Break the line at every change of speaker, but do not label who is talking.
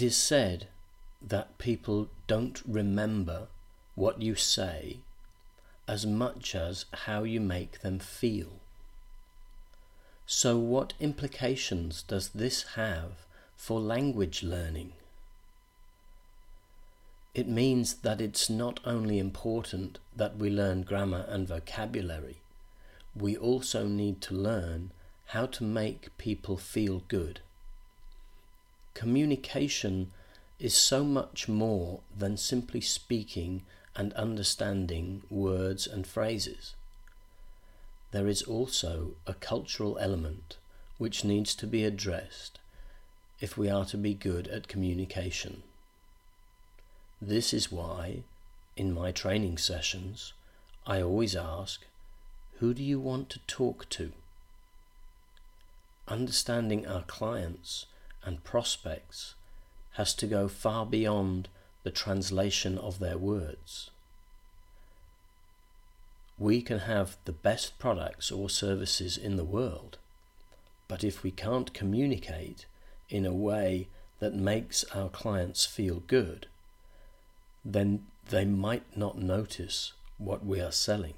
It is said that people don't remember what you say as much as how you make them feel. So, what implications does this have for language learning? It means that it's not only important that we learn grammar and vocabulary, we also need to learn how to make people feel good. Communication is so much more than simply speaking and understanding words and phrases. There is also a cultural element which needs to be addressed if we are to be good at communication. This is why, in my training sessions, I always ask, Who do you want to talk to? Understanding our clients and prospects has to go far beyond the translation of their words. We can have the best products or services in the world, but if we can't communicate in a way that makes our clients feel good, then they might not notice what we are selling.